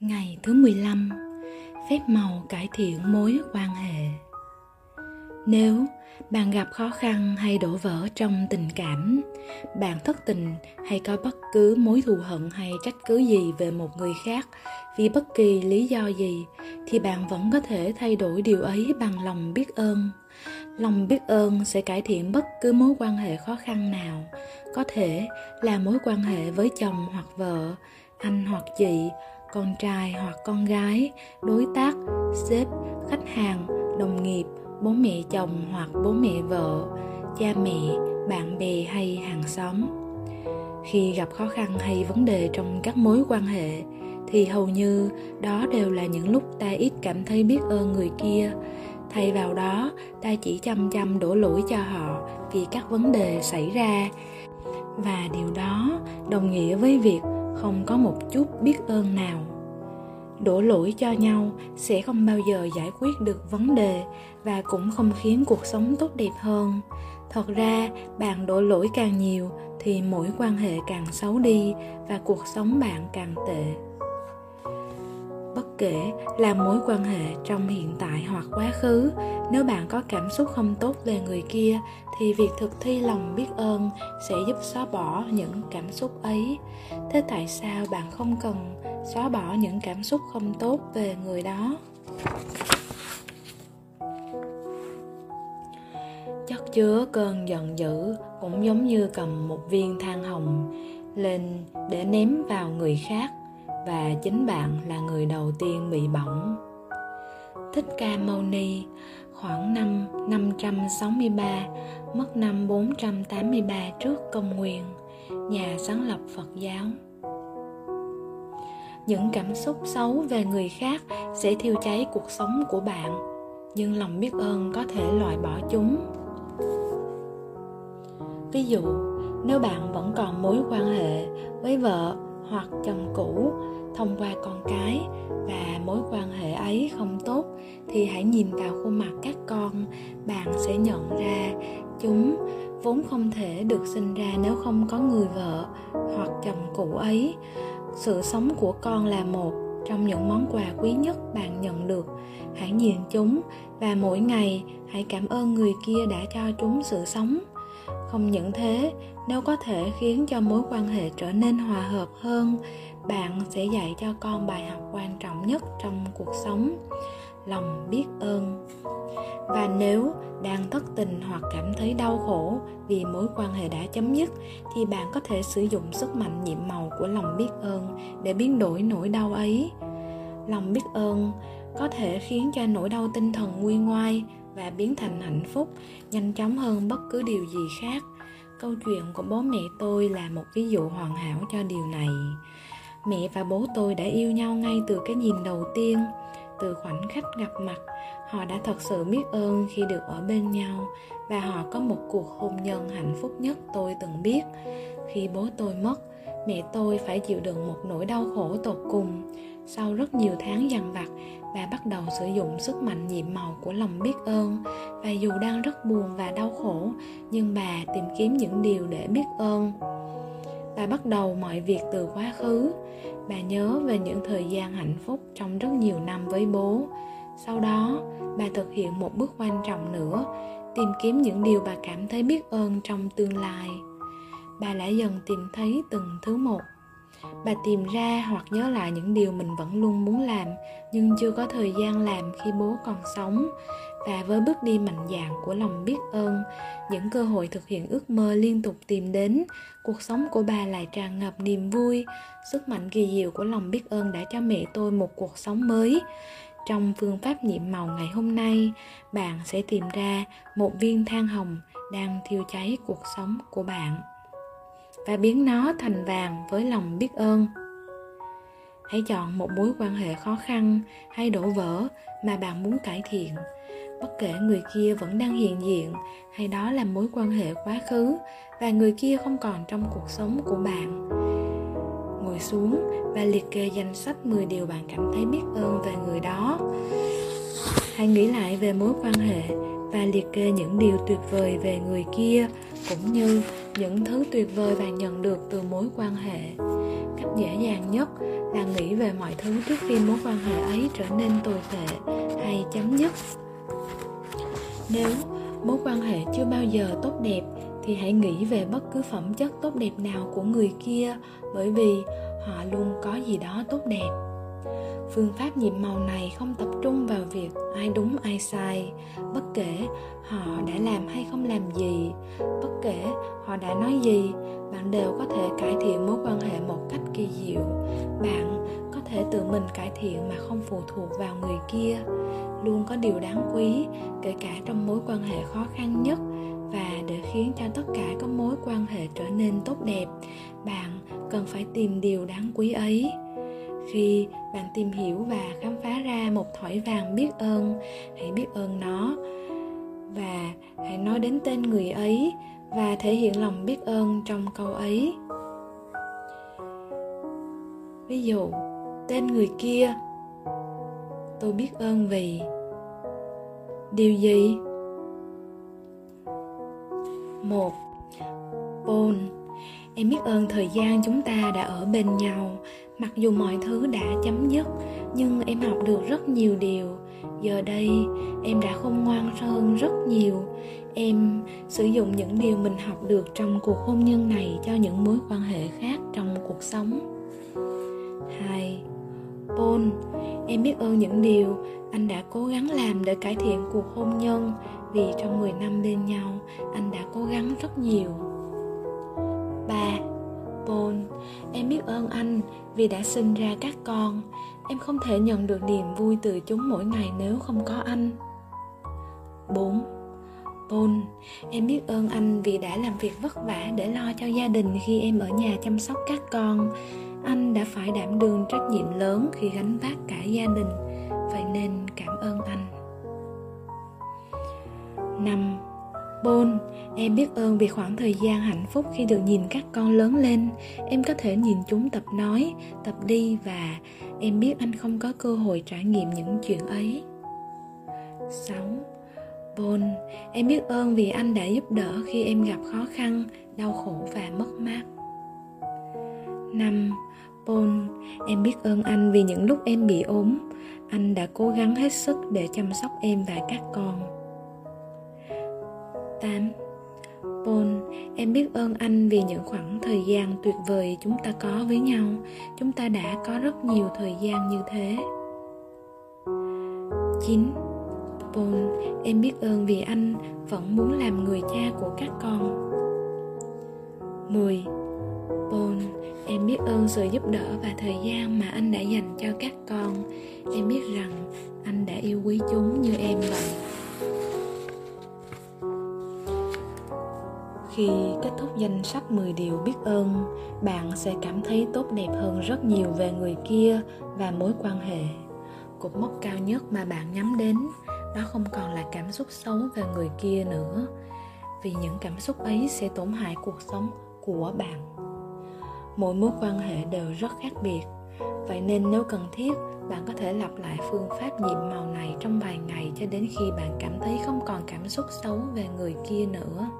Ngày thứ 15 Phép màu cải thiện mối quan hệ. Nếu bạn gặp khó khăn hay đổ vỡ trong tình cảm, bạn thất tình hay có bất cứ mối thù hận hay trách cứ gì về một người khác vì bất kỳ lý do gì, thì bạn vẫn có thể thay đổi điều ấy bằng lòng biết ơn. Lòng biết ơn sẽ cải thiện bất cứ mối quan hệ khó khăn nào, có thể là mối quan hệ với chồng hoặc vợ, anh hoặc chị con trai hoặc con gái, đối tác, sếp, khách hàng, đồng nghiệp, bố mẹ chồng hoặc bố mẹ vợ, cha mẹ, bạn bè hay hàng xóm. Khi gặp khó khăn hay vấn đề trong các mối quan hệ, thì hầu như đó đều là những lúc ta ít cảm thấy biết ơn người kia. Thay vào đó, ta chỉ chăm chăm đổ lỗi cho họ vì các vấn đề xảy ra. Và điều đó đồng nghĩa với việc không có một chút biết ơn nào. Đổ lỗi cho nhau sẽ không bao giờ giải quyết được vấn đề và cũng không khiến cuộc sống tốt đẹp hơn. Thật ra, bạn đổ lỗi càng nhiều thì mỗi quan hệ càng xấu đi và cuộc sống bạn càng tệ kể là mối quan hệ trong hiện tại hoặc quá khứ. Nếu bạn có cảm xúc không tốt về người kia, thì việc thực thi lòng biết ơn sẽ giúp xóa bỏ những cảm xúc ấy. Thế tại sao bạn không cần xóa bỏ những cảm xúc không tốt về người đó? Chất chứa cơn giận dữ cũng giống như cầm một viên than hồng lên để ném vào người khác và chính bạn là người đầu tiên bị bỏng. Thích Ca Mâu Ni khoảng năm 563, mất năm 483 trước công nguyên, nhà sáng lập Phật giáo. Những cảm xúc xấu về người khác sẽ thiêu cháy cuộc sống của bạn, nhưng lòng biết ơn có thể loại bỏ chúng. Ví dụ, nếu bạn vẫn còn mối quan hệ với vợ hoặc chồng cũ thông qua con cái và mối quan hệ ấy không tốt thì hãy nhìn vào khuôn mặt các con. Bạn sẽ nhận ra chúng vốn không thể được sinh ra nếu không có người vợ hoặc chồng cũ ấy. Sự sống của con là một trong những món quà quý nhất bạn nhận được. Hãy nhìn chúng và mỗi ngày hãy cảm ơn người kia đã cho chúng sự sống. Không những thế, nếu có thể khiến cho mối quan hệ trở nên hòa hợp hơn bạn sẽ dạy cho con bài học quan trọng nhất trong cuộc sống, lòng biết ơn. Và nếu đang thất tình hoặc cảm thấy đau khổ vì mối quan hệ đã chấm dứt, thì bạn có thể sử dụng sức mạnh nhiệm màu của lòng biết ơn để biến đổi nỗi đau ấy. Lòng biết ơn có thể khiến cho nỗi đau tinh thần nguôi ngoai và biến thành hạnh phúc, nhanh chóng hơn bất cứ điều gì khác. Câu chuyện của bố mẹ tôi là một ví dụ hoàn hảo cho điều này mẹ và bố tôi đã yêu nhau ngay từ cái nhìn đầu tiên, từ khoảnh khắc gặp mặt. Họ đã thật sự biết ơn khi được ở bên nhau, và họ có một cuộc hôn nhân hạnh phúc nhất tôi từng biết. Khi bố tôi mất, mẹ tôi phải chịu đựng một nỗi đau khổ tột cùng. Sau rất nhiều tháng dằn vặt, bà bắt đầu sử dụng sức mạnh nhiệm màu của lòng biết ơn. Và dù đang rất buồn và đau khổ, nhưng bà tìm kiếm những điều để biết ơn ta bắt đầu mọi việc từ quá khứ. Bà nhớ về những thời gian hạnh phúc trong rất nhiều năm với bố. Sau đó, bà thực hiện một bước quan trọng nữa, tìm kiếm những điều bà cảm thấy biết ơn trong tương lai. Bà lại dần tìm thấy từng thứ một. Bà tìm ra hoặc nhớ lại những điều mình vẫn luôn muốn làm, nhưng chưa có thời gian làm khi bố còn sống và với bước đi mạnh dạn của lòng biết ơn, những cơ hội thực hiện ước mơ liên tục tìm đến, cuộc sống của bà lại tràn ngập niềm vui. Sức mạnh kỳ diệu của lòng biết ơn đã cho mẹ tôi một cuộc sống mới. Trong phương pháp nhiệm màu ngày hôm nay, bạn sẽ tìm ra một viên than hồng đang thiêu cháy cuộc sống của bạn và biến nó thành vàng với lòng biết ơn. Hãy chọn một mối quan hệ khó khăn hay đổ vỡ mà bạn muốn cải thiện bất kể người kia vẫn đang hiện diện, hay đó là mối quan hệ quá khứ, và người kia không còn trong cuộc sống của bạn. Ngồi xuống và liệt kê danh sách 10 điều bạn cảm thấy biết ơn về người đó. Hãy nghĩ lại về mối quan hệ và liệt kê những điều tuyệt vời về người kia, cũng như những thứ tuyệt vời bạn nhận được từ mối quan hệ. Cách dễ dàng nhất là nghĩ về mọi thứ trước khi mối quan hệ ấy trở nên tồi tệ hay chấm dứt nếu mối quan hệ chưa bao giờ tốt đẹp, thì hãy nghĩ về bất cứ phẩm chất tốt đẹp nào của người kia, bởi vì họ luôn có gì đó tốt đẹp. Phương pháp nhiệm màu này không tập trung vào việc ai đúng, ai sai. Bất kể họ đã làm hay không làm gì, bất kể họ đã nói gì, bạn đều có thể cải thiện mối quan hệ một cách kỳ diệu. Bạn tự mình cải thiện mà không phụ thuộc vào người kia. Luôn có điều đáng quý, kể cả trong mối quan hệ khó khăn nhất, và để khiến cho tất cả các mối quan hệ trở nên tốt đẹp, bạn cần phải tìm điều đáng quý ấy. Khi bạn tìm hiểu và khám phá ra một thỏi vàng biết ơn, hãy biết ơn nó, và hãy nói đến tên người ấy và thể hiện lòng biết ơn trong câu ấy. Ví dụ tên người kia. Tôi biết ơn vì điều gì? Một, Paul, Em biết ơn thời gian chúng ta đã ở bên nhau. Mặc dù mọi thứ đã chấm dứt, Nhưng em học được rất nhiều điều. Giờ đây, em đã khôn ngoan hơn rất nhiều. Em sử dụng những điều mình học được trong cuộc hôn nhân này Cho những mối quan hệ khác trong cuộc sống. 2. Paul, em biết ơn những điều anh đã cố gắng làm để cải thiện cuộc hôn nhân vì trong 10 năm bên nhau anh đã cố gắng rất nhiều 3. Paul, em biết ơn anh vì đã sinh ra các con Em không thể nhận được niềm vui từ chúng mỗi ngày nếu không có anh 4. Paul, em biết ơn anh vì đã làm việc vất vả để lo cho gia đình khi em ở nhà chăm sóc các con anh đã phải đảm đương trách nhiệm lớn khi gánh vác cả gia đình Vậy nên cảm ơn anh Năm, Bôn, em biết ơn vì khoảng thời gian hạnh phúc khi được nhìn các con lớn lên. Em có thể nhìn chúng tập nói, tập đi và em biết anh không có cơ hội trải nghiệm những chuyện ấy. 6. Bôn, em biết ơn vì anh đã giúp đỡ khi em gặp khó khăn, đau khổ và mất mát. 5. Paul, em biết ơn anh vì những lúc em bị ốm, anh đã cố gắng hết sức để chăm sóc em và các con. 8 Paul, em biết ơn anh vì những khoảng thời gian tuyệt vời chúng ta có với nhau. Chúng ta đã có rất nhiều thời gian như thế. 9. Paul, em biết ơn vì anh vẫn muốn làm người cha của các con. 10. Em biết ơn sự giúp đỡ và thời gian mà anh đã dành cho các con. Em biết rằng anh đã yêu quý chúng như em vậy. Khi kết thúc danh sách 10 điều biết ơn, bạn sẽ cảm thấy tốt đẹp hơn rất nhiều về người kia và mối quan hệ. Cột mốc cao nhất mà bạn nhắm đến đó không còn là cảm xúc xấu về người kia nữa, vì những cảm xúc ấy sẽ tổn hại cuộc sống của bạn. Mỗi mối quan hệ đều rất khác biệt, vậy nên nếu cần thiết, bạn có thể lặp lại phương pháp nhiệm màu này trong vài ngày cho đến khi bạn cảm thấy không còn cảm xúc xấu về người kia nữa.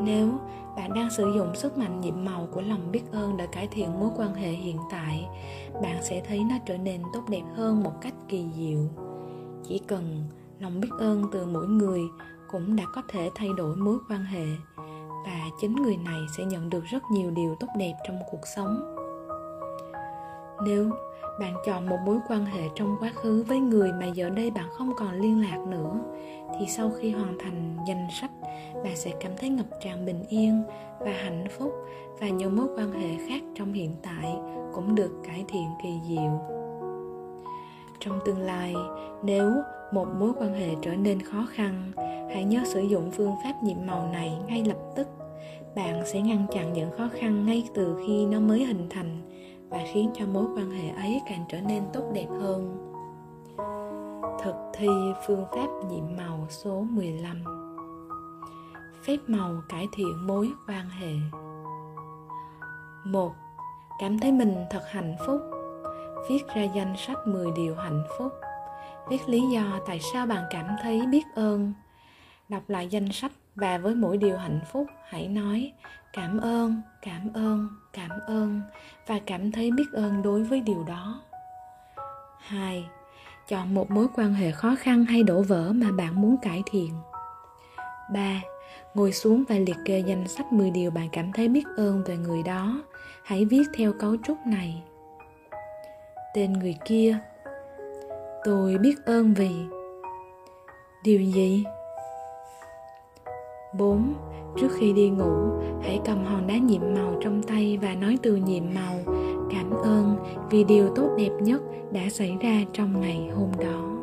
Nếu bạn đang sử dụng sức mạnh nhiệm màu của lòng biết ơn để cải thiện mối quan hệ hiện tại bạn sẽ thấy nó trở nên tốt đẹp hơn một cách kỳ diệu. Chỉ cần lòng biết ơn từ mỗi người cũng đã có thể thay đổi mối quan hệ và chính người này sẽ nhận được rất nhiều điều tốt đẹp trong cuộc sống. Nếu bạn chọn một mối quan hệ trong quá khứ với người mà giờ đây bạn không còn liên lạc nữa, thì sau khi hoàn thành danh sách, bạn sẽ cảm thấy ngập tràn bình yên và hạnh phúc, và nhiều mối quan hệ khác trong hiện tại cũng được cải thiện kỳ diệu trong tương lai. Nếu một mối quan hệ trở nên khó khăn, hãy nhớ sử dụng phương pháp nhiệm màu này ngay lập tức. Bạn sẽ ngăn chặn những khó khăn ngay từ khi nó mới hình thành và khiến cho mối quan hệ ấy càng trở nên tốt đẹp hơn. Thực thi phương pháp nhiệm màu số 15 Phép màu cải thiện mối quan hệ. Một, Cảm thấy mình thật hạnh phúc. Viết ra danh sách 10 điều hạnh phúc Viết lý do tại sao bạn cảm thấy biết ơn Đọc lại danh sách và với mỗi điều hạnh phúc, hãy nói, cảm ơn cảm ơn cảm ơn và cảm thấy biết ơn đối với điều đó 2. Chọn một mối quan hệ khó khăn hay đổ vỡ mà bạn muốn cải thiện. 3. Ngồi xuống và liệt kê danh sách 10 điều bạn cảm thấy biết ơn về người đó. Hãy viết theo cấu trúc này. Tên người kia. Tôi biết ơn vì Điều gì? 4. Trước khi đi ngủ, hãy cầm hòn đá nhiệm màu trong tay và nói từ nhiệm màu cảm ơn vì điều tốt đẹp nhất đã xảy ra trong ngày hôm đó